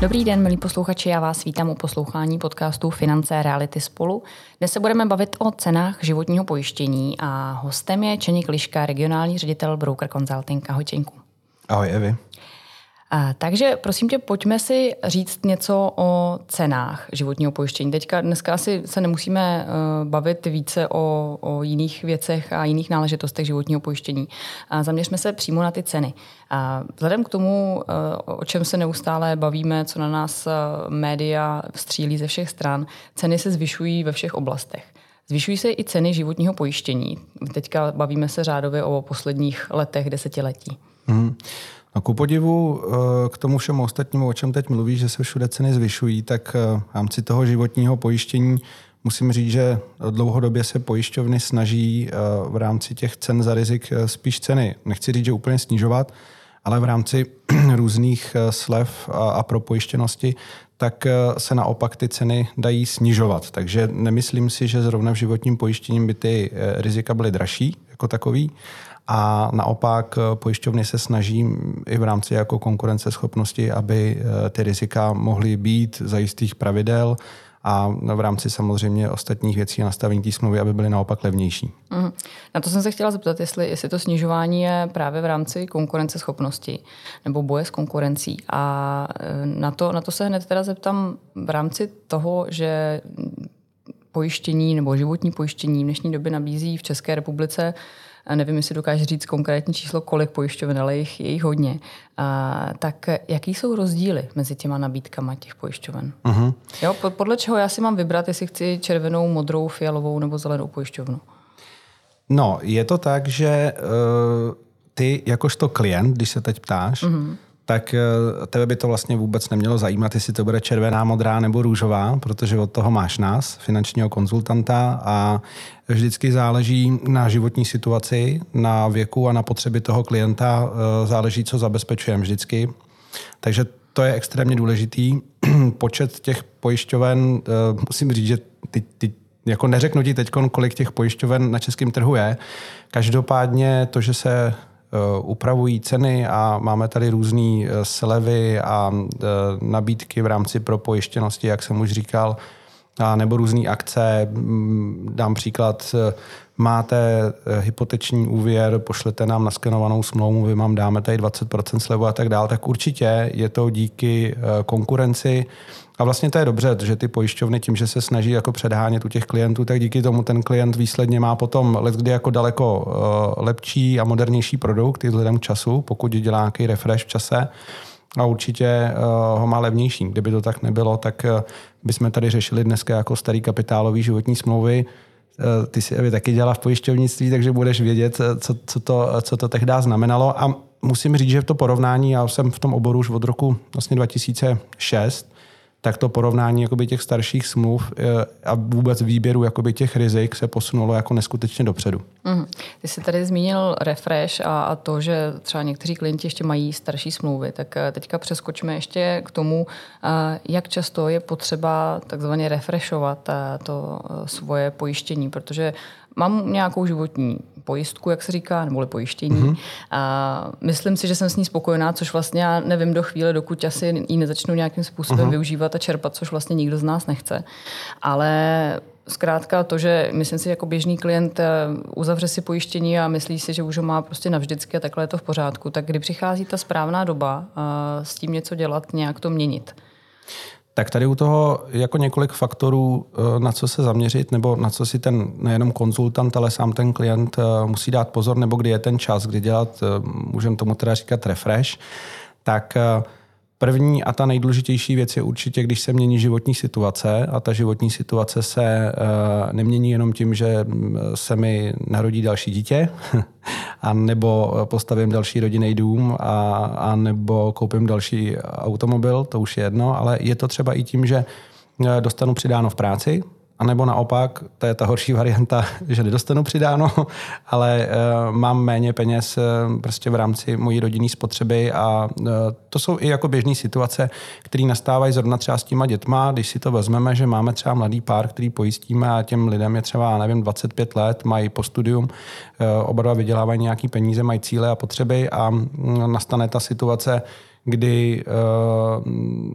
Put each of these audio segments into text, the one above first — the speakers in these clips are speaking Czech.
Dobrý den, milí posluchači, já vás vítám u poslouchání podcastu Finance reality spolu. Dnes se budeme bavit o cenách životního pojištění a hostem je Čeník Liška, regionální ředitel Broker Consulting. Ahoj Čenku. Ahoj Evi. Takže prosím tě, pojďme si říct něco o cenách životního pojištění. Teďka dneska asi se nemusíme uh, bavit více o, o jiných věcech a jiných náležitostech životního pojištění. Zaměřme se přímo na ty ceny. Vzhledem k tomu, uh, o čem se neustále bavíme, co na nás uh, média střílí ze všech stran, ceny se zvyšují ve všech oblastech. Zvyšují se i ceny životního pojištění. Teďka bavíme se řádově o posledních letech, desetiletí. Mm. No ku podivu eh, k tomu všemu ostatnímu, o čem teď mluví, že se všude ceny zvyšují, tak eh, v rámci toho životního pojištění musím říct, že dlouhodobě se pojišťovny snaží eh, v rámci těch cen za rizik spíš ceny, nechci říct, že úplně snižovat, ale v rámci různých slev a propojištěnosti, tak se naopak ty ceny dají snižovat. Takže nemyslím si, že zrovna v životním pojištění by ty rizika byly dražší jako takový, a naopak eh, pojišťovny se snaží i v rámci jako konkurenceschopnosti, aby eh, ty rizika mohly být za jistých pravidel a v rámci samozřejmě ostatních věcí a nastavení té smlouvy, aby byly naopak levnější. Mm. Na to jsem se chtěla zeptat, jestli, jestli to snižování je právě v rámci konkurenceschopnosti nebo boje s konkurencí. A eh, na to, na to se hned teda zeptám v rámci toho, že pojištění nebo životní pojištění v dnešní době nabízí v České republice a nevím, jestli dokáže říct konkrétní číslo, kolik pojišťoven, ale jich, je jich hodně. A, tak jaký jsou rozdíly mezi těma nabídkama těch pojišťoven? Uh-huh. Jo, podle čeho já si mám vybrat, jestli chci červenou, modrou, fialovou nebo zelenou pojišťovnu? No, je to tak, že uh, ty jakožto klient, když se teď ptáš, uh-huh tak eh, tebe by to vlastně vůbec nemělo zajímat, jestli to bude červená, modrá nebo růžová, protože od toho máš nás, finančního konzultanta a vždycky záleží na životní situaci, na věku a na potřeby toho klienta, eh, záleží, co zabezpečujeme vždycky. Takže to je extrémně důležitý. Počet těch pojišťoven, eh, musím říct, že ty, ty jako neřeknu ti teď, kolik těch pojišťoven na českém trhu je. Každopádně to, že se upravují ceny a máme tady různé eh, slevy a eh, nabídky v rámci propojištěnosti, jak jsem už říkal, a nebo různé akce. Mm, dám příklad, máte hypoteční úvěr, pošlete nám naskenovanou smlouvu, vy mám dáme tady 20% slevu a tak dále, tak určitě je to díky konkurenci a vlastně to je dobře, že ty pojišťovny tím, že se snaží jako předhánět u těch klientů, tak díky tomu ten klient výsledně má potom kdy jako daleko uh, lepší a modernější produkt i vzhledem k času, pokud dělá nějaký refresh v čase a určitě uh, ho má levnější. Kdyby to tak nebylo, tak uh, bychom tady řešili dneska jako starý kapitálový životní smlouvy, ty si Evi taky dělala v pojišťovnictví, takže budeš vědět, co, co, to, co to tehdy znamenalo. A musím říct, že v to porovnání, já jsem v tom oboru už od roku vlastně 2006, tak to porovnání jakoby těch starších smluv eh, a vůbec výběru jakoby těch rizik se posunulo jako neskutečně dopředu. Mm. Ty jsi tady zmínil refresh a, a to, že třeba někteří klienti ještě mají starší smlouvy, tak eh, teďka přeskočíme ještě k tomu, eh, jak často je potřeba takzvaně refreshovat to svoje pojištění, protože mám nějakou životní pojistku, jak se říká, nebo pojištění. Mm-hmm. A myslím si, že jsem s ní spokojená, což vlastně já nevím do chvíle, dokud asi ji nezačnu nějakým způsobem mm-hmm. využívat a čerpat, což vlastně nikdo z nás nechce. Ale zkrátka to, že myslím si, jako běžný klient eh, uzavře si pojištění a myslí si, že už ho má prostě navždycky a takhle je to v pořádku, tak kdy přichází ta správná doba eh, s tím něco dělat, nějak to měnit? Tak tady u toho jako několik faktorů, eh, na co se zaměřit, nebo na co si ten nejenom konzultant, ale sám ten klient eh, musí dát pozor, nebo kdy je ten čas, kdy dělat, eh, můžeme tomu teda říkat refresh, tak První a ta nejdůležitější věc je určitě, když se mění životní situace a ta životní situace se uh, nemění jenom tím, že mm, se mi narodí další dítě, a nebo postavím další rodinný dům a, a nebo koupím další automobil, to už je jedno, ale je to třeba i tím, že eh, dostanu přidáno v práci, a nebo naopak, to je ta horší varianta, že nedostanu přidáno, ale uh, mám méně peněz uh, prostě v rámci mojí rodinné spotřeby a uh, to jsou i jako běžné situace, které nastávají zrovna třeba s těma dětma, když si to vezmeme, že máme třeba mladý pár, který pojistíme a těm lidem je třeba, nevím, 25 let, mají po studium, uh, oba dva vydělávají nějaký peníze, mají cíle a potřeby a um, nastane ta situace, kdy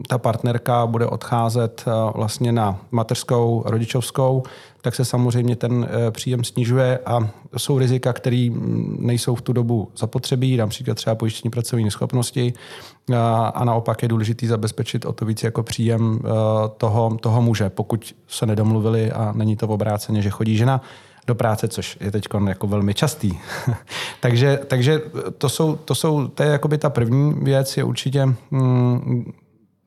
ta partnerka bude odcházet vlastně na mateřskou, rodičovskou, tak se samozřejmě ten příjem snižuje a jsou rizika, které mm, nejsou v tu dobu zapotřebí, například třeba pojištění pracovní neschopnosti a naopak je důležitý zabezpečit o to víc jako příjem toho, toho muže, pokud se nedomluvili a není to v obráceně, že chodí žena do práce, což je teď jako velmi častý. takže, takže to jsou, to jsou, to je jakoby ta první věc, je určitě mm,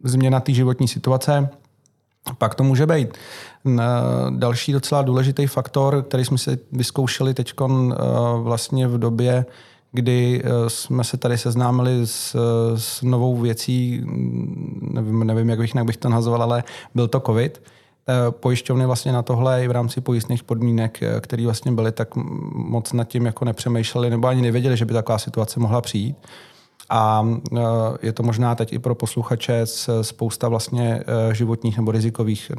změna té životní situace. Pak to může být další docela důležitý faktor, který jsme si vyzkoušeli teď eh, vlastně v době, kdy eh, jsme se tady seznámili s, s novou věcí, nevím, nevím jak, bych, jak bych to nazval, ale byl to COVID Eh, pojišťovny vlastně na tohle i v rámci pojistných podmínek, eh, které vlastně byly, tak moc nad tím jako nepřemýšleli nebo ani nevěděli, že by taková situace mohla přijít. A eh, je to možná teď i pro posluchače spousta vlastně životních nebo rizikových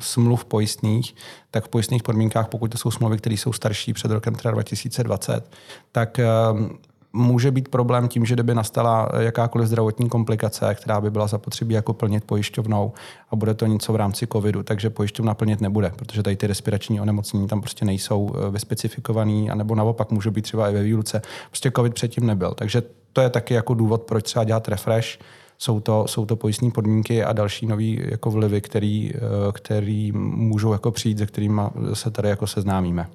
smluv pojistných, tak v pojistných podmínkách, pokud to jsou smlouvy, které jsou starší před rokem 2020, tak může být problém tím, že kdyby nastala jakákoliv zdravotní komplikace, která by byla zapotřebí jako plnit pojišťovnou a bude to něco v rámci covidu, takže pojišťovna plnit nebude, protože tady ty respirační onemocnění tam prostě nejsou eh, vyspecifikovaný, anebo naopak může být třeba i ve výluce. Prostě covid předtím nebyl, takže to je taky jako důvod, proč třeba dělat refresh, jsou to, jsou to pojistní podmínky a další nové jako vlivy, který, eh, který můžou jako přijít, se kterými se tady jako seznámíme.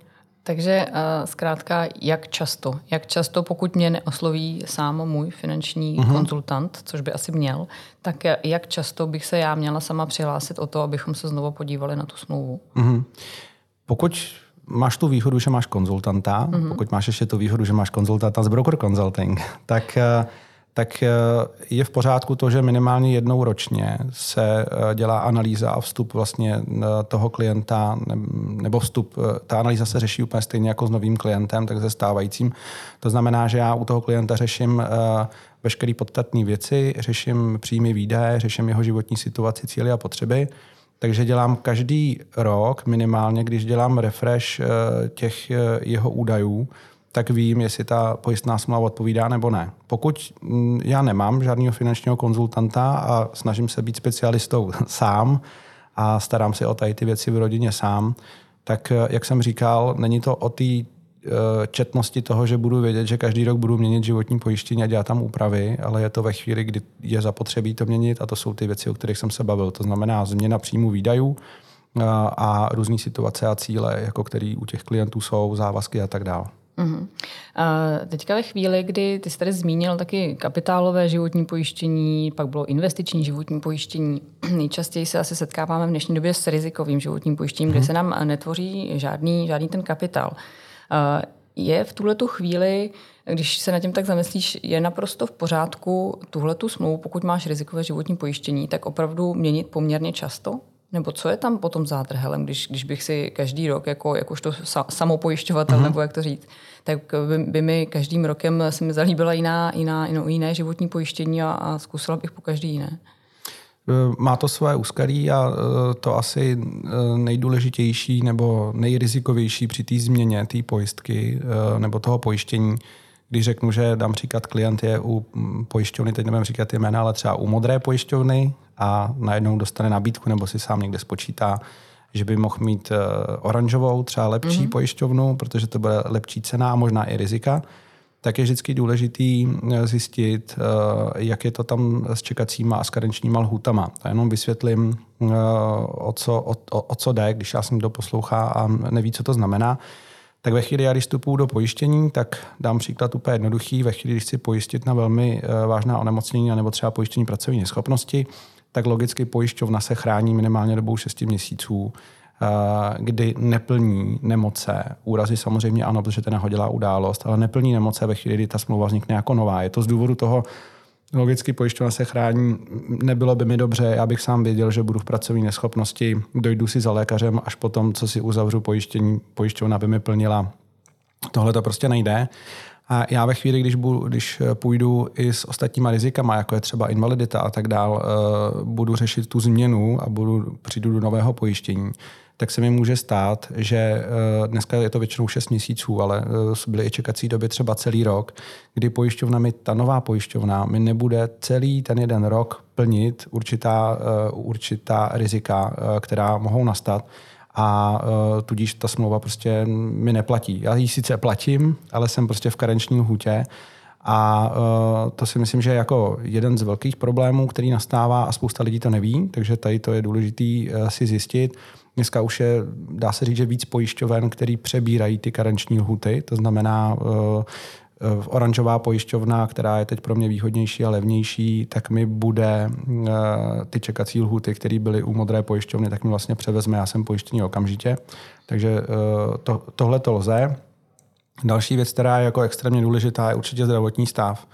Takže uh, zkrátka, jak často? Jak často, pokud mě neosloví sám můj finanční uh-huh. konzultant, což by asi měl, tak jak často bych se já měla sama přihlásit o to, abychom se znovu podívali na tu smlouvu? Uh-huh. Pokud máš tu výhodu, že máš konzultanta, uh-huh. pokud máš ještě tu výhodu, že máš konzultanta z Broker Consulting, tak uh, tak eh, je v pořádku to, že minimálně jednou ročně se eh, dělá analýza a vstup vlastně eh, toho klienta, nebo vstup, ta analýza se řeší úplně stejně jako s novým klientem, tak se stávajícím. To znamená, že já u toho klienta řeším veškeré podstatné věci, řeším příjmy výdaje, řeším jeho životní situaci, cíly a potřeby. Takže dělám každý rok minimálně, když dělám refresh těch jeho údajů, tak vím, jestli ta pojistná smlouva odpovídá nebo ne. Pokud mm, já nemám žádného finančního konzultanta a snažím se být specialistou sám a starám se o tady ty věci v rodině sám, tak eh, jak jsem říkal, není to o té eh, četnosti toho, že budu vědět, že každý rok budu měnit životní pojištění a dělat tam úpravy, ale je to ve chvíli, kdy je zapotřebí to měnit a to jsou ty věci, o kterých jsem se bavil. To znamená změna příjmu výdajů a, eh, a různé situace a cíle, jako které u těch klientů jsou, závazky a tak dále. Uh-huh. A teďka ve chvíli, kdy ty jsi tady zmínil taky kapitálové životní pojištění, pak bylo investiční životní pojištění. Nejčastěji se asi setkáváme v dnešní době s rizikovým životním pojištěním, uh-huh. kde mhm. se nám netvoří žádný, žádný ten kapitál. Je v tuhle chvíli, když se na tím tak zamyslíš, je naprosto v pořádku tuhle tu smlouvu, pokud máš rizikové životní pojištění, tak opravdu měnit poměrně často? Nebo co je tam potom zádrhelem, když, když bych si každý rok, jako, jakožto samopojišťovatel, uh-huh. nebo jak to říct, tak by, by mi každým rokem se mi zalíbila jiná, jiná, jiná, jiné životní pojištění a, a zkusila bych po každý jiné. E, má to své úskalí a e, to asi e, nejdůležitější nebo nejrizikovější při té změně té pojistky nebo toho pojištění, když řeknu, že dám příklad, klient je u pojišťovny, teď nevím říkat jména, ale třeba u modré pojišťovny a najednou dostane nabídku nebo si sám někde spočítá, že by mohl mít uh, oranžovou, třeba lepší mm-hmm. pojišťovnu, protože to bude lepší cena a možná i rizika, tak je vždycky důležitý eh, zjistit, uh, jak je to tam s čekacíma a s karenčníma lhůtama. A jenom vysvětlím, o, co, o, o, o co jde, když já jsem kdo poslouchá a neví, co to znamená. Tak ve chvíli, já vstupuju do pojištění, tak dám příklad úplně jednoduchý. Ve chvíli, když chci pojistit na velmi vážná onemocnění nebo třeba pojištění pracovní neschopnosti, tak logicky pojišťovna se chrání minimálně dobou 6 měsíců, eh, kdy neplní nemoce. Úrazy samozřejmě ano, protože to nahodilá událost, ale neplní nemoce ve chvíli, kdy ta smlouva vznikne jako nová. Je to z důvodu toho, logicky pojišťovna se chrání, nebylo by mi dobře, já bych sám věděl, že budu v pracovní neschopnosti, dojdu si za lékařem, až potom, co si uzavřu pojištění, pojišťovna by mi plnila. Tohle to prostě nejde. A já ve chvíli, když, budu, když půjdu i s ostatníma rizikama, jako je třeba invalidita a tak dál, eh, budu řešit tu změnu a budu, přijdu do nového pojištění, tak se mi může stát, že eh, dneska je to většinou 6 měsíců, ale eh, byly i čekací doby třeba celý rok, kdy pojišťovna mi, ta nová pojišťovna mi nebude celý ten jeden rok plnit určitá, určitá rizika, která mohou nastat a uh, tudíž ta smlouva prostě mi neplatí. Já ji sice platím, ale jsem prostě v karenční hutě a uh, to si myslím, že je jako jeden z velkých problémů, který nastává a spousta lidí to neví, takže tady to je důležité uh, si zjistit. Dneska už je, dá se říct, že víc pojišťoven, který přebírají ty karenční lhuty, to znamená, oranžová pojišťovna, která je teď pro mě výhodnější a levnější, tak mi bude eh, ty čekací lhuty, které byly u modré pojišťovny, tak mi vlastně převezme. Já jsem pojištěný okamžitě. Takže eh, to, tohle to lze. Další věc, která je jako extrémně důležitá, je určitě zdravotní stav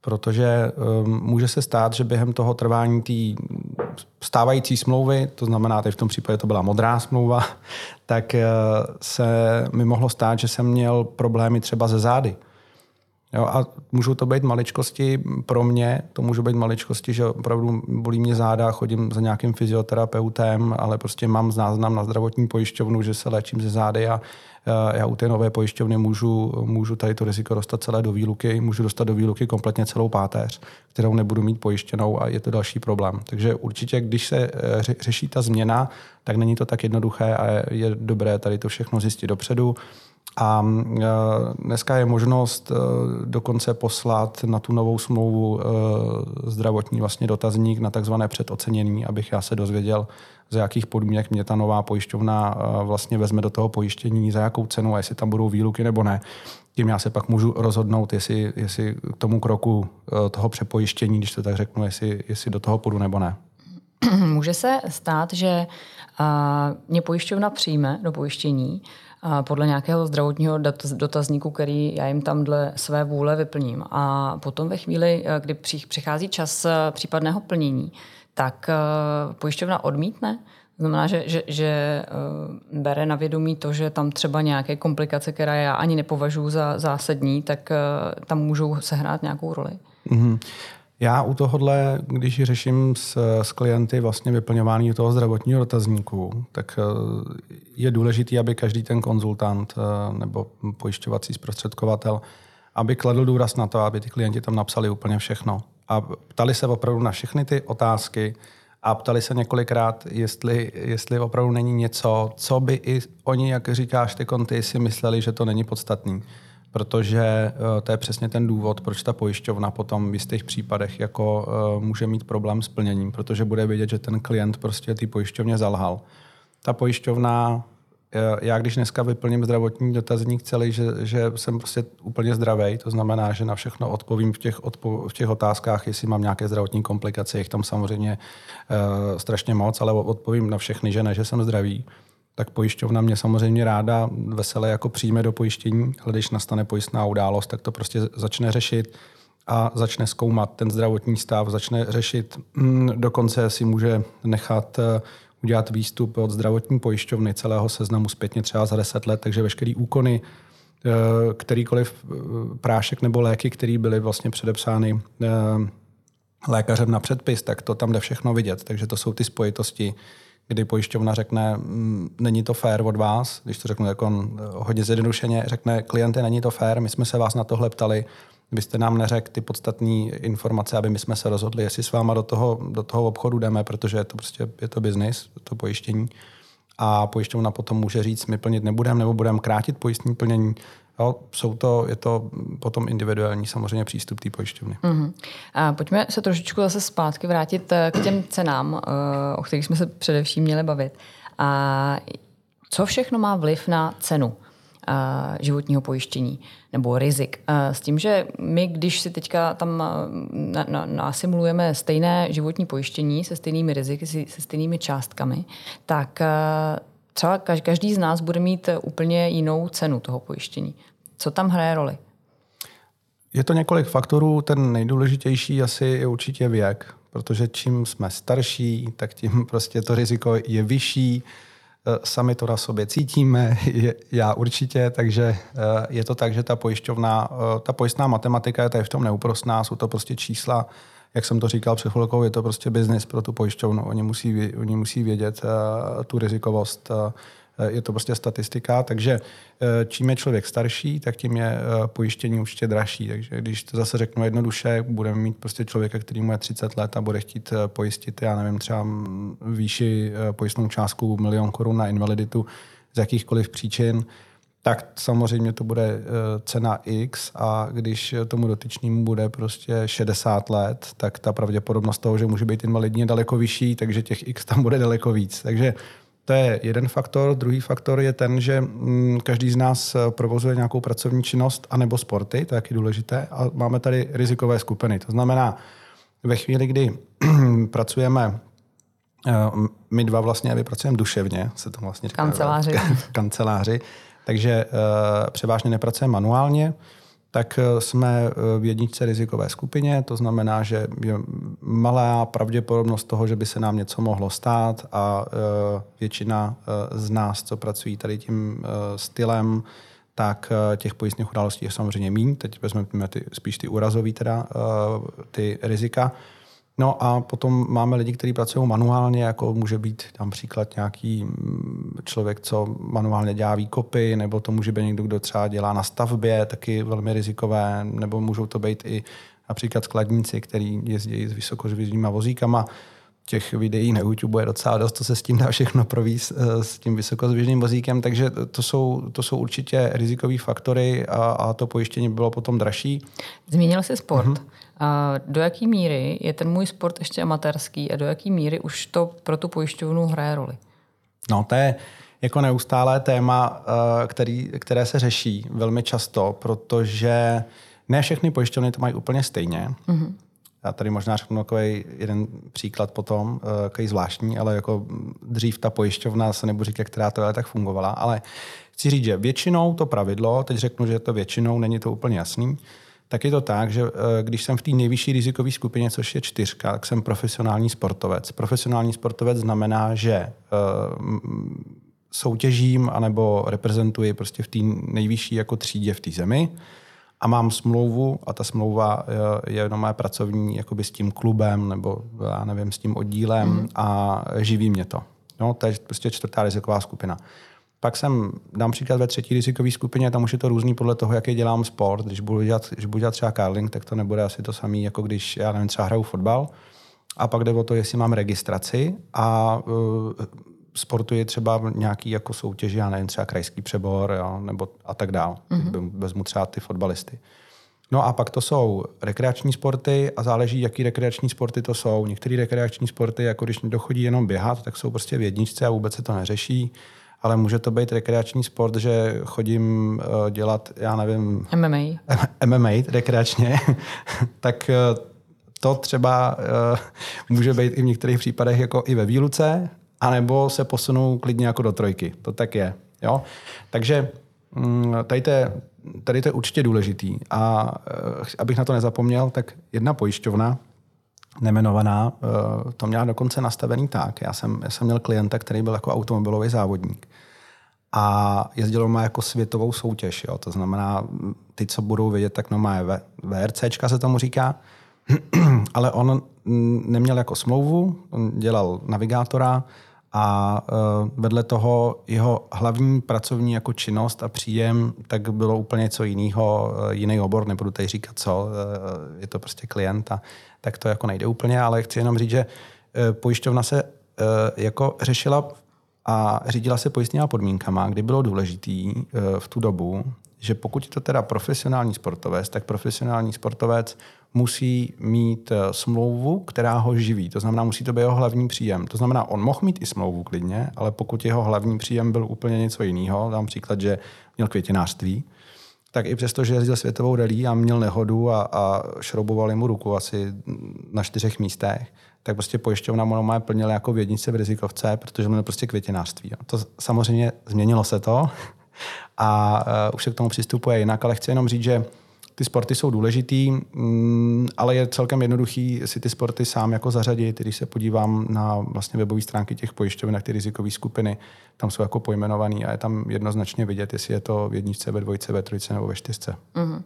protože um, může se stát, že během toho trvání té stávající smlouvy, to znamená, teď v tom případě to byla modrá smlouva, tak uh, se mi mohlo stát, že jsem měl problémy třeba ze zády. Jo, a můžou to být maličkosti pro mě, to můžou být maličkosti, že opravdu bolí mě záda, chodím za nějakým fyzioterapeutem, ale prostě mám záznam na zdravotní pojišťovnu, že se léčím ze zády a já u té nové pojišťovny můžu, můžu tady to riziko dostat celé do výluky, můžu dostat do výluky kompletně celou páteř, kterou nebudu mít pojištěnou a je to další problém. Takže určitě, když se eh, řeší ta změna, tak není to tak jednoduché a je dobré tady to všechno zjistit dopředu. A e, dneska je možnost e, dokonce poslat na tu novou smlouvu e, zdravotní vlastně dotazník na takzvané předocenění, abych já se dozvěděl, za jakých podmínek mě ta nová pojišťovna vlastně vezme do toho pojištění, za jakou cenu a jestli tam budou výluky nebo ne. Tím já se pak můžu rozhodnout, jestli, jestli k tomu kroku toho přepojištění, když to tak řeknu, jestli, jestli do toho půjdu nebo ne. Může se stát, že mě pojišťovna přijme do pojištění, podle nějakého zdravotního dotazníku, který já jim tam dle své vůle vyplním. A potom ve chvíli, eh, kdy přichází čas eh, případného plnění, tak eh, pojišťovna odmítne. Znamená, že, že, že bere na vědomí to, že tam třeba nějaké komplikace, které já ani nepovažuji za zásadní, tak tam můžou sehrát nějakou roli. Mm-hmm. Já u tohohle, když řeším s, s klienty vlastně vyplňování toho zdravotního dotazníku, tak eh, je důležité, aby každý ten konzultant eh, nebo pojišťovací zprostředkovatel, aby kladl důraz na to, aby ty klienti tam napsali úplně všechno. A ptali se opravdu na všechny ty otázky a ptali se několikrát, jestli, jestli opravdu není něco, co by i oni, jak říkáš, ty konty si mysleli, že to není podstatný protože eh, to je přesně ten důvod, proč ta pojišťovna potom v jistých případech jako eh, může mít problém s plněním, protože bude vědět, že ten klient prostě ty pojišťovně zalhal. Ta pojišťovna, eh, já když dneska vyplním zdravotní dotazník celý, že, že jsem prostě úplně zdravý, to znamená, že na všechno odpovím v těch, odpo, v těch otázkách, jestli mám nějaké zdravotní komplikace, jich tam samozřejmě uh, strašně moc, ale odpovím na všechny, že ne, že jsem zdravý tak pojišťovna mě samozřejmě ráda veselé jako přijme do pojištění, ale když nastane pojistná událost, tak to prostě začne řešit a začne zkoumat ten zdravotní stav, začne řešit, mm, dokonce si může nechat eh, udělat výstup od zdravotní pojišťovny celého seznamu zpětně třeba za 10 let, takže veškerý úkony, eh, kterýkoliv eh, prášek nebo léky, které byly vlastně předepsány lékařem na předpis, tak to tam jde všechno vidět. Takže to jsou ty spojitosti, kdy pojišťovna řekne, mm, není to fér od vás, když to řeknu jako hodně zjednodušeně, řekne klienty, není to fér, my jsme se vás na tohle ptali, vy jste nám neřekl ty podstatné informace, aby my jsme se rozhodli, jestli s váma do toho, do toho obchodu jdeme, protože je to prostě je to biznis, to pojištění. A pojišťovna potom může říct, my plnit nebudeme, nebo budeme krátit pojistní plnění. Jo, jsou to, je to potom individuální samozřejmě přístup té pojišťovny. Uh-huh. A pojďme se trošičku zase zpátky vrátit eh, k těm cenám, eh, o kterých jsme se především měli bavit. A co všechno má vliv na cenu eh, životního pojištění nebo rizik? S tím, že my, když si teďka tam nasimulujeme stejné životní pojištění se stejnými riziky, se stejnými částkami, tak třeba každý z nás bude mít úplně jinou cenu toho pojištění. Co tam hraje roli? Je to několik faktorů. Ten nejdůležitější asi je určitě věk, protože čím jsme starší, tak tím prostě to riziko je vyšší. Sami to na sobě cítíme, já určitě, takže je to tak, že ta pojišťovna, ta pojistná matematika je tady v tom neúprostná, jsou to prostě čísla, jak jsem to říkal před chvilkou, je to prostě biznis pro tu pojišťovnu. Oni musí, oni musí vědět tu rizikovost. Uh, je to prostě statistika, takže čím je člověk starší, tak tím je pojištění určitě dražší. Takže když to zase řeknu jednoduše, budeme mít prostě člověka, který mu je 30 let a bude chtít pojistit, já nevím, třeba výši pojistnou částku milion korun na invaliditu z jakýchkoliv příčin, tak samozřejmě to bude eh, cena X a když tomu dotyčnému bude prostě 60 let, tak ta pravděpodobnost toho, že může být invalidní, je daleko vyšší, takže těch X tam bude daleko víc. Takže to je jeden faktor. Druhý faktor je ten, že mm, každý z nás eh, provozuje nějakou pracovní činnost anebo sporty, to je taky důležité. A máme tady rizikové skupiny. To znamená, ve chvíli, kdy pracujeme eh, my dva vlastně, my pracujeme duševně, se to vlastně říká. Kanceláři. kanceláři takže uh, převážně nepracujeme manuálně, tak eh, jsme eh, v jedničce rizikové skupině, to znamená, že je malá pravděpodobnost toho, že by se nám něco mohlo stát a většina z nás, co pracují tady tím stylem, tak těch pojistných událostí je samozřejmě méně. Teď vezmeme spíš ty úrazové teda, ty rizika. No a potom máme lidi, kteří pracují manuálně, jako může být tam příklad nějaký mm, člověk, co manuálně dělá výkopy, nebo to může být někdo, kdo třeba dělá na stavbě, taky velmi rizikové, nebo můžou to být i například skladníci, kteří jezdí s vysokožvizdníma vozíkama. Těch videí na YouTube je docela dost, co se s tím dá všechno províst eh, s tím vysokozvěžným vozíkem, takže to jsou, to jsou určitě rizikové faktory a, a to pojištění bylo potom dražší. Zmínil jsi sport. Mm-hmm. A do jaký míry je ten můj sport ještě amatérský a do jaký míry už to pro tu pojišťovnu hraje roli? No, to je jako neustálé téma, eh, který, které se řeší velmi často, protože ne všechny pojišťovny to mají úplně stejně. Mm-hmm. Já tady možná řeknu takový jeden příklad potom, eh, takový zvláštní, ale jako dřív ta pojišťovna, se nebudu říkat, která to je, tak fungovala, ale chci říct, že většinou to pravidlo, teď řeknu, že to většinou, není to úplně jasný, tak je to tak, že eh, když jsem v té nejvyšší rizikové skupině, což je čtyřka, tak jsem profesionální sportovec. Profesionální sportovec znamená, že eh, soutěžím anebo reprezentuji prostě v té nejvyšší jako třídě v té zemi a mám smlouvu a ta smlouva eh, je jenom moje pracovní jakoby s tím klubem nebo já nevím, s tím oddílem mm. a živí mě to. No, to je prostě čtvrtá riziková skupina. Pak jsem, dám příklad ve třetí rizikové skupině, tam už je to různý podle toho, jaký dělám sport. Když budu dělat, když budu dělat třeba curling, tak to nebude asi to samé, jako když já nevím, třeba hraju fotbal. A pak jde o to, jestli mám registraci a uh, sportuji třeba nějaký jako soutěži, já nevím, třeba krajský přebor, jo, nebo a tak dál. Mm-hmm. Vezmu třeba ty fotbalisty. No a pak to jsou rekreační sporty a záleží, jaký rekreační sporty to jsou. Některé rekreační sporty, jako když dochodí jenom běhat, tak jsou prostě v jedničce a vůbec se to neřeší ale může to být rekreační sport, že chodím uh, dělat, já nevím... MMA. MMA rekreačně, tak uh, to třeba uh, může být i v některých případech jako i ve výluce, anebo se posunou klidně jako do trojky. To tak je. Jo? Takže um, tady to, je, tady to je určitě důležitý. A abych na to nezapomněl, tak jedna pojišťovna, nemenovaná, eh, to měla dokonce nastavený tak. Já jsem, já jsem měl klienta, který byl jako automobilový závodník a jezdil má jako světovou soutěž. Jo. To znamená, ty, co budou vědět, tak no má VRCčka se tomu říká, ale on neměl jako smlouvu, on dělal navigátora a eh, vedle toho jeho hlavní pracovní jako činnost a příjem tak bylo úplně něco jiného, eh, jiný obor, nebudu tady říkat co, je to prostě klienta tak to jako nejde úplně, ale chci jenom říct, že pojišťovna se jako řešila a řídila se pojistnými podmínkama, kdy bylo důležitý v tu dobu, že pokud je to teda profesionální sportovec, tak profesionální sportovec musí mít smlouvu, která ho živí. To znamená, musí to být jeho hlavní příjem. To znamená, on mohl mít i smlouvu klidně, ale pokud jeho hlavní příjem byl úplně něco jiného, dám příklad, že měl květinářství, tak i přesto, že jezdil světovou rally a měl nehodu a, a šroubovali mu ruku asi na čtyřech místech, tak prostě pojišťovna má plnila jako vědnice v rizikovce, protože měl prostě květinářství. To samozřejmě změnilo se to a uh, už se k tomu přistupuje jinak, ale chci jenom říct, že ty sporty jsou důležitý, mm, ale je celkem jednoduchý si ty sporty sám jako zařadit. Když se podívám na vlastně webové stránky těch pojišťoven, na ty rizikové skupiny, tam jsou jako pojmenovaný a je tam jednoznačně vidět, jestli je to v jedničce, ve dvojce, ve trojce nebo ve čtyřce. Uh-huh.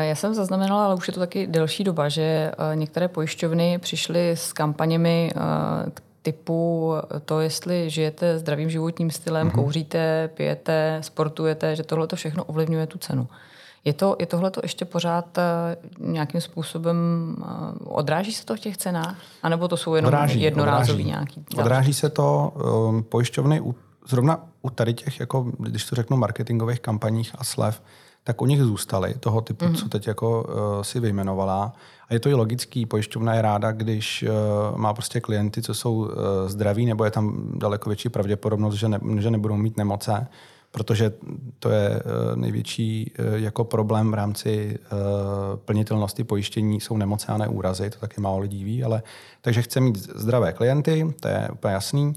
Já jsem zaznamenala, ale už je to taky delší doba, že eh, některé pojišťovny přišly s kampaněmi, eh, typu to, jestli žijete zdravým životním stylem, mm-hmm. kouříte, pijete, sportujete, že tohle to všechno ovlivňuje tu cenu. Je, to, je tohle to ještě pořád uh, nějakým způsobem, uh, odráží se to v těch cenách? A nebo to jsou jenom odráží, jednorázový odráží. nějaký? Další? Odráží se to um, pojišťovny u, zrovna u tady těch, jako, když to řeknu, marketingových kampaních a slev, tak u nich zůstaly toho typu, mm-hmm. co teď jako uh, si vyjmenovala. A je to i logický, pojišťovna je ráda, když uh, má prostě klienty, co jsou uh, zdraví, nebo je tam daleko větší pravděpodobnost, že, ne, že nebudou mít nemoce, protože to je uh, největší uh, jako problém v rámci uh, plnitelnosti pojištění, jsou nemoce a ne úrazy, to taky málo lidí ví, ale takže chce mít zdravé klienty, to je úplně jasný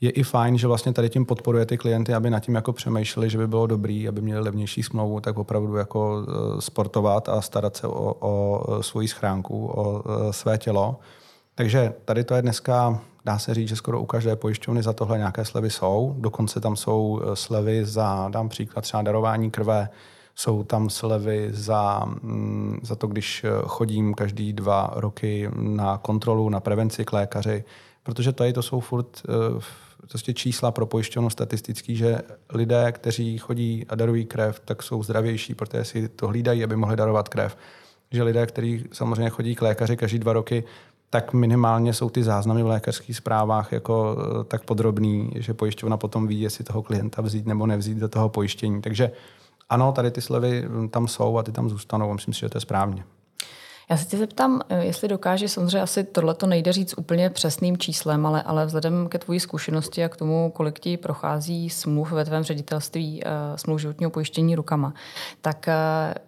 je i fajn, že vlastně tady tím podporuje ty klienty, aby nad tím jako přemýšleli, že by bylo dobrý, aby měli levnější smlouvu, tak opravdu jako sportovat a starat se o, o svoji schránku, o své tělo. Takže tady to je dneska, dá se říct, že skoro u každé pojišťovny za tohle nějaké slevy jsou. Dokonce tam jsou slevy za, dám příklad, třeba darování krve, jsou tam slevy za, mm, za to, když chodím každý dva roky na kontrolu, na prevenci k lékaři, protože tady to jsou furt prostě čísla pro pojišťovnu statistický, že lidé, kteří chodí a darují krev, tak jsou zdravější, protože si to hlídají, aby mohli darovat krev. Že lidé, kteří samozřejmě chodí k lékaři každý dva roky, tak minimálně jsou ty záznamy v lékařských zprávách jako eh, tak podrobný, že pojišťovna potom ví, jestli toho klienta vzít nebo nevzít do toho pojištění. Takže ano, tady ty slevy tam jsou a ty tam zůstanou. Myslím si, že to je správně. Já se tě zeptám, eh, jestli dokáže, samozřejmě asi tohle to nejde říct úplně přesným číslem, ale, ale vzhledem ke tvojí zkušenosti a k tomu, kolik ti prochází smluv ve tvém ředitelství uh, smluv životního pojištění rukama, tak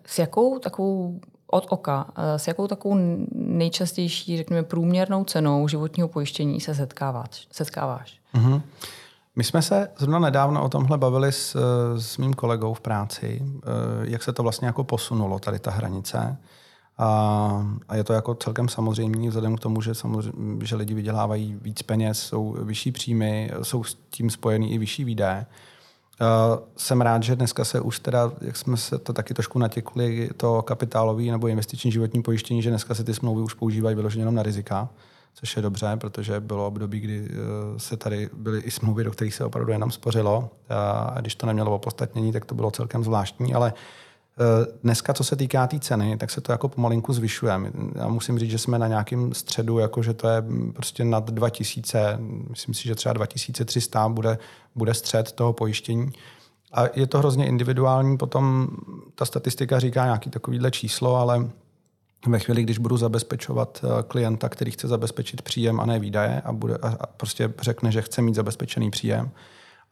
s jakou takovou od oka, uh, s jakou takovou nejčastější, řekněme, průměrnou cenou životního pojištění se setkáváš? setkáváš? Mm-hmm. My jsme se zrovna nedávno o tomhle bavili s, s mým kolegou v práci, jak se to vlastně jako posunulo, tady ta hranice. A, a je to jako celkem samozřejmé, vzhledem k tomu, že, samozřejmě, že lidi vydělávají víc peněz, jsou vyšší příjmy, jsou s tím spojený i vyšší výdaje. Uh, jsem rád, že dneska se už teda, jak jsme se to taky trošku natěkli, to kapitálový nebo investiční životní pojištění, že dneska se ty smlouvy už používají vyloženě jenom na rizika, což je dobře, protože bylo období, kdy uh, se tady byly i smlouvy, do kterých se opravdu jenom spořilo. A když to nemělo opodstatnění, tak to bylo celkem zvláštní, ale uh, Eh, dneska, co se týká té tý ceny, tak se to jako pomalinku zvyšuje. Já musím říct, že jsme na nějakém středu, jako že to je prostě nad 2000, myslím si, že třeba 2300 bude, bude střed toho pojištění. A je to hrozně individuální, potom ta statistika říká nějaký takovýhle číslo, ale ve chvíli, když budu zabezpečovat eh, klienta, který chce zabezpečit příjem a ne výdaje a, bude, a prostě řekne, že chce mít zabezpečený příjem,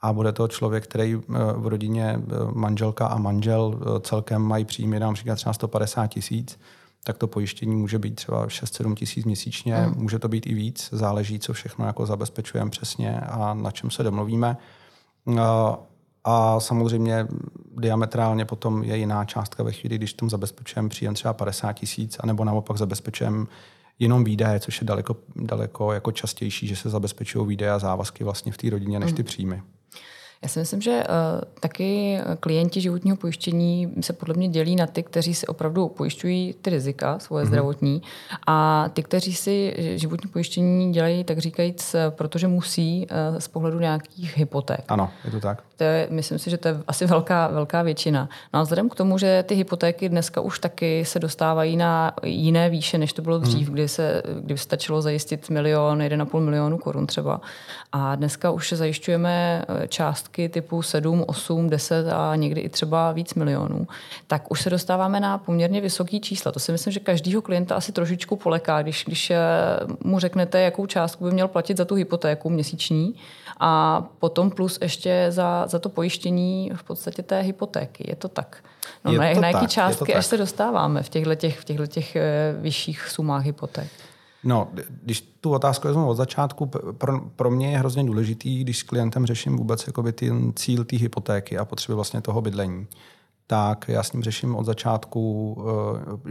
a bude to člověk, který eh, v rodině eh, manželka a manžel eh, celkem mají příjmy například třeba 150 tisíc, tak to pojištění může být třeba 6-7 tisíc měsíčně, mm. může to být i víc, záleží, co všechno jako zabezpečujeme přesně a na čem se domluvíme. A samozřejmě diametrálně potom je jiná částka ve chvíli, když tam zabezpečujeme příjem třeba 50 tisíc, anebo naopak zabezpečujeme jenom výdaje, což je daleko, daleko jako častější, že se zabezpečují výdaje a závazky vlastně v té rodině než ty mm. příjmy. Já si myslím, že uh, taky klienti životního pojištění se podle mě dělí na ty, kteří si opravdu pojišťují ty rizika svoje mm-hmm. zdravotní a ty, kteří si životní pojištění dělají, tak říkajíc, protože musí uh, z pohledu nějakých hypoték. Ano, je to tak. To je, myslím si, že to je asi velká, velká většina. No a vzhledem k tomu, že ty hypotéky dneska už taky se dostávají na jiné výše, než to bylo dřív, mm. kdy se kdy stačilo zajistit milion, 1,5 milionu korun třeba. A dneska už zajišťujeme eh, částky typu 7, 8, 10 a někdy i třeba víc milionů. Tak už se dostáváme na poměrně vysoký čísla. To si myslím, že každýho klienta asi trošičku poleká, když, když eh, mu řeknete, jakou částku by měl platit za tu hypotéku měsíční a potom plus ještě za, za to pojištění v podstatě té hypotéky. Je to tak? No, je na, to na jaký tak, částky až se dostáváme v těchto, těch, v těchto těch eh, vyšších sumách hypoték? No, když tu otázku vezmu od začátku, pro, pro mě je hrozně důležitý, když s klientem řeším vůbec jakoby ten cíl té hypotéky a potřeby vlastně toho bydlení tak já s ním řeším od začátku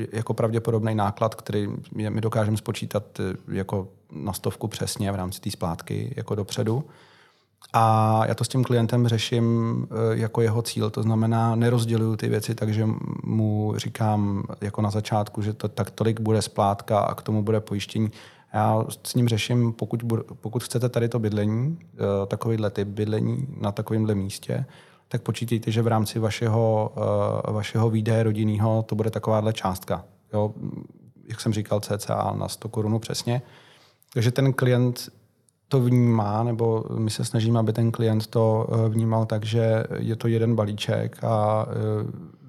eh, jako pravděpodobný náklad, který my dokážeme spočítat eh, jako na stovku přesně v rámci té splátky jako dopředu. A já to s tím klientem řeším eh, jako jeho cíl, to znamená, nerozděluju ty věci, takže mu říkám jako na začátku, že to tak tolik bude splátka a k tomu bude pojištění. Já s ním řeším, pokud, pokud chcete tady to bydlení, takovýhle typ bydlení na takovémhle místě, tak počítejte, že v rámci vašeho, uh, vašeho výdaje rodinného to bude takováhle částka. Jo? Jak jsem říkal, cca na 100 korun přesně. Takže ten klient to vnímá, nebo my se snažíme, aby ten klient to eh, vnímal tak, že je to jeden balíček a eh,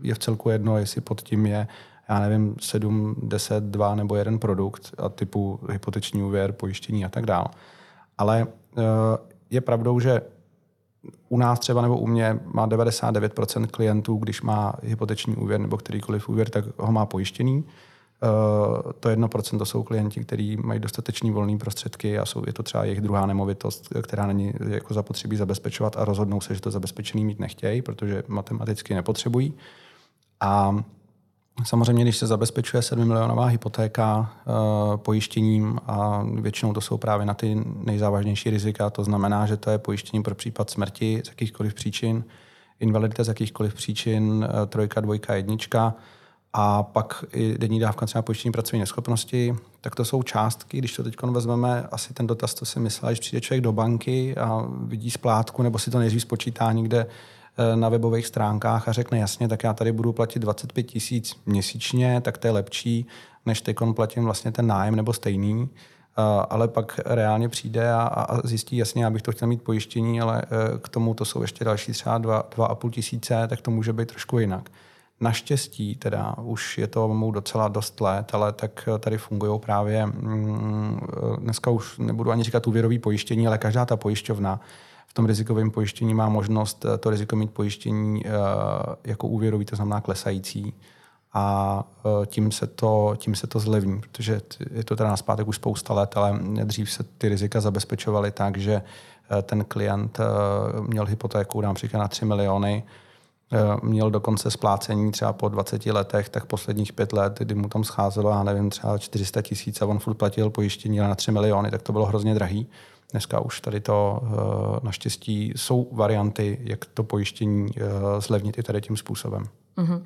je v celku jedno, jestli pod tím je, já nevím, 7, 10, 2 nebo jeden produkt a typu hypoteční úvěr, pojištění a tak dále. Ale je pravdou, že u nás třeba nebo u mě má 99% klientů, když má hypoteční úvěr nebo kterýkoliv úvěr, tak ho má pojištěný. Uh, to 1% to jsou klienti, kteří mají dostatečný volné prostředky a jsou, je to třeba jejich druhá nemovitost, která není jako zapotřebí zabezpečovat a rozhodnou se, že to zabezpečený mít nechtějí, protože matematicky nepotřebují. A Samozřejmě, když se zabezpečuje 7 milionová hypotéka e, pojištěním a většinou to jsou právě na ty nejzávažnější rizika, to znamená, že to je pojištění pro případ smrti z jakýchkoliv příčin, invalidita z jakýchkoliv příčin, e, trojka, dvojka, jednička a pak i denní dávka třeba pojištění pracovní neschopnosti, tak to jsou částky, když to teď vezmeme, asi ten dotaz, to si myslel, když přijde člověk do banky a vidí splátku, nebo si to nejdřív spočítá někde Eh, na webových stránkách a řekne jasně, tak já tady budu platit 25 tisíc měsíčně, tak to je lepší, než teď platím vlastně ten nájem nebo stejný. Eh, ale pak reálně přijde a, a zjistí jasně, já bych to chtěl mít pojištění, ale eh, k tomu to jsou ještě další třeba 2,5 tisíce, tak to může být trošku jinak. Naštěstí teda už je to mu docela dost let, ale tak tady fungují právě, mm, dneska už nebudu ani říkat úvěrový pojištění, ale každá ta pojišťovna v tom rizikovém pojištění má možnost eh, to riziko mít pojištění eh, jako úvěrový, to znamená klesající. A eh, tím se, to, tím se to zlevní, protože je to teda na zpátek už spousta let, ale dřív se ty rizika zabezpečovaly tak, že ten klient měl hypotéku například na 3 miliony, měl dokonce splácení třeba po 20 letech, tak posledních pět let, kdy mu tam scházelo, já nevím, třeba 400 tisíc a on furt platil pojištění na 3 miliony, tak to bylo hrozně drahý. Dneska už tady to eh, naštěstí jsou varianty, jak to pojištění eh, zlevnit i tady tím způsobem. Uh-huh.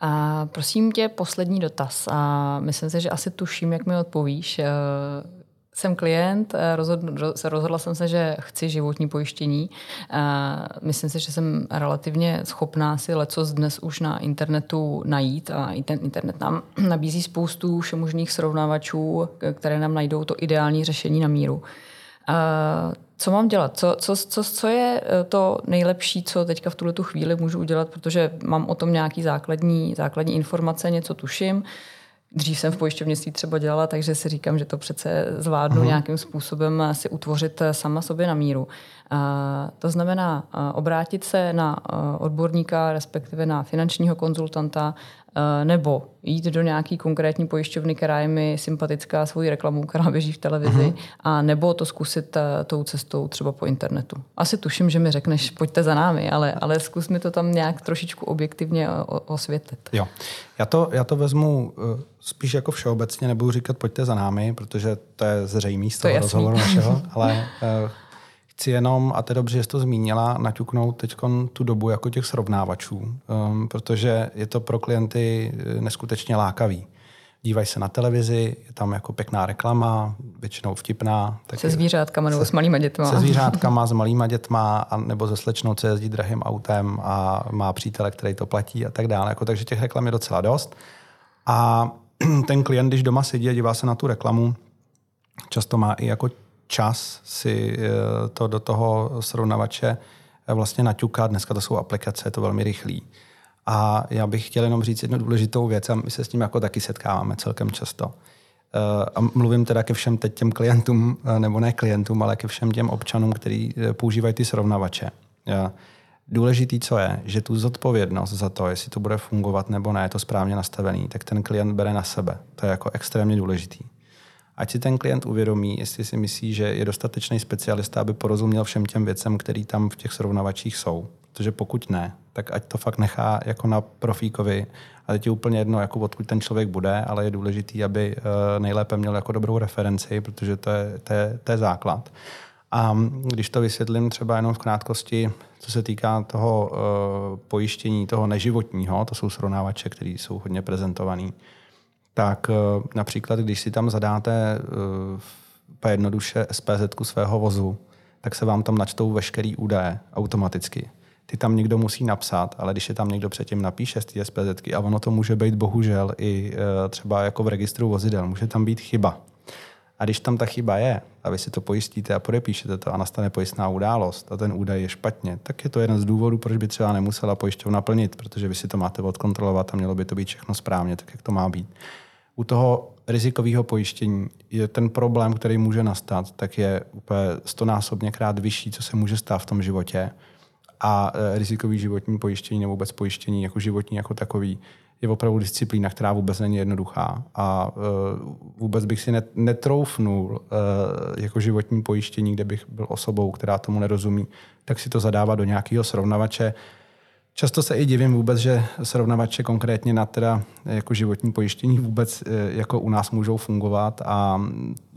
A prosím tě, poslední dotaz. A myslím si, že asi tuším, jak mi odpovíš. Eh, jsem klient, rozhodl, rozhodla jsem se, že chci životní pojištění. Myslím si, že jsem relativně schopná si lecos dnes už na internetu najít a i ten internet nám nabízí spoustu všemožných srovnávačů, které nám najdou to ideální řešení na míru co mám dělat? Co, co, co, co je eh, to nejlepší, co teďka v tuhle tu chvíli můžu udělat, protože mám o tom nějaký základní, základní informace, něco tuším. Dřív jsem v pojišťovnictví třeba dělala, takže si říkám, že to přece zvládnu uh-huh. nějakým způsobem si utvořit eh, sama sobě na míru. A to znamená obrátit se na odborníka, respektive na finančního konzultanta, Eh, nebo jít do nějaký konkrétní pojišťovny, která je mi sympatická svojí reklamu, která běží v televizi, uh-huh. a nebo to zkusit uh, tou cestou třeba po internetu. Asi tuším, že mi řekneš, pojďte za námi, ale, ale zkus mi to tam nějak trošičku objektivně osvětlit. Jo, já to, já to vezmu spíš jako všeobecně, nebudu říkat pojďte za námi, protože to je zřejmý z toho rozhovoru našeho, ale Chci jenom, a to je dobře, že jsi to zmínila, naťuknout teď tu dobu jako těch srovnávačů, um, protože je to pro klienty eh, neskutečně lákavý. Dívají se na televizi, je tam jako pěkná reklama, většinou vtipná. Tak se zvířátkama nebo se, s malýma dětma. Se zvířátkama, s malýma dětma, a, nebo se slečnou, co jezdí drahým autem a má přítele, který to platí a tak dále. Jako, takže těch reklam je docela dost. A ten klient, když doma sedí a dívá se na tu reklamu, často má i jako čas si eh, to do toho srovnavače eh, vlastně naťukat. Dneska to jsou aplikace, je to velmi rychlý. A já bych chtěl jenom říct jednu důležitou věc a my se s tím jako taky setkáváme celkem často. Eh, a mluvím teda ke všem teď těm klientům, nebo ne klientům, ale ke všem těm občanům, kteří používají ty srovnavače. Důležitý, co je, že tu zodpovědnost za to, jestli to bude fungovat nebo ne, je to správně nastavený, tak ten klient bere na sebe. To je jako extrémně důležitý ať si ten klient uvědomí, jestli si myslí, že je dostatečný specialista, aby porozuměl všem těm věcem, které tam v těch srovnavačích jsou. protože pokud ne, tak ať to fakt nechá jako na profíkovi a teď je úplně jedno, jako odkud ten člověk bude, ale je důležitý, aby eh, nejlépe měl jako dobrou referenci, protože to je, to je, to je základ. A když to vysvětlím třeba jenom v krátkosti, co se týká toho uh, pojištění, toho neživotního, to jsou srovnávače, které jsou hodně prezentované, tak uh, například, když si tam zadáte uh, jednoduše SPZ svého vozu, tak se vám tam načtou veškerý údaje automaticky. Ty tam někdo musí napsat, ale když je tam někdo předtím napíše z té SPZ, a ono to může být bohužel i uh, třeba jako v registru vozidel, může tam být chyba. A když tam ta chyba je, a vy si to pojistíte a podepíšete to a nastane pojistná událost a ten údaj je špatně, tak je to jeden z důvodů, proč by třeba nemusela pojišťovna plnit, protože vy si to máte odkontrolovat a mělo by to být všechno správně, tak jak to má být. U toho rizikového pojištění je ten problém, který může nastat, tak je úplně stonásobně krát vyšší, co se může stát v tom životě. A e, rizikový životní pojištění nebo vůbec pojištění jako životní jako takový je opravdu disciplína, která vůbec není jednoduchá. A uh, vůbec bych si netroufnul uh, jako životní pojištění, kde bych byl osobou, která tomu nerozumí, tak si to zadává do nějakého srovnavače. Často se i divím vůbec, že srovnavače konkrétně na teda jako životní pojištění vůbec uh, jako u nás můžou fungovat a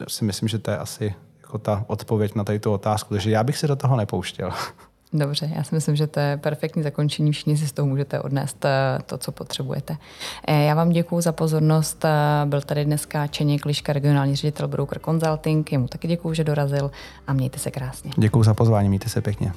si myslím, že to je asi jako ta odpověď na tady tu otázku. Takže já bych se do toho nepouštěl. Dobře, já si myslím, že to je perfektní zakončení. Všichni si z toho můžete odnést eh, to, co potřebujete. Eh, já vám děkuji za pozornost. Eh, byl tady dneska Čeně Kliška, regionální ředitel Broker Consulting. Jemu taky děkuji, že dorazil a mějte se krásně. Děkuji za pozvání, mějte se pěkně.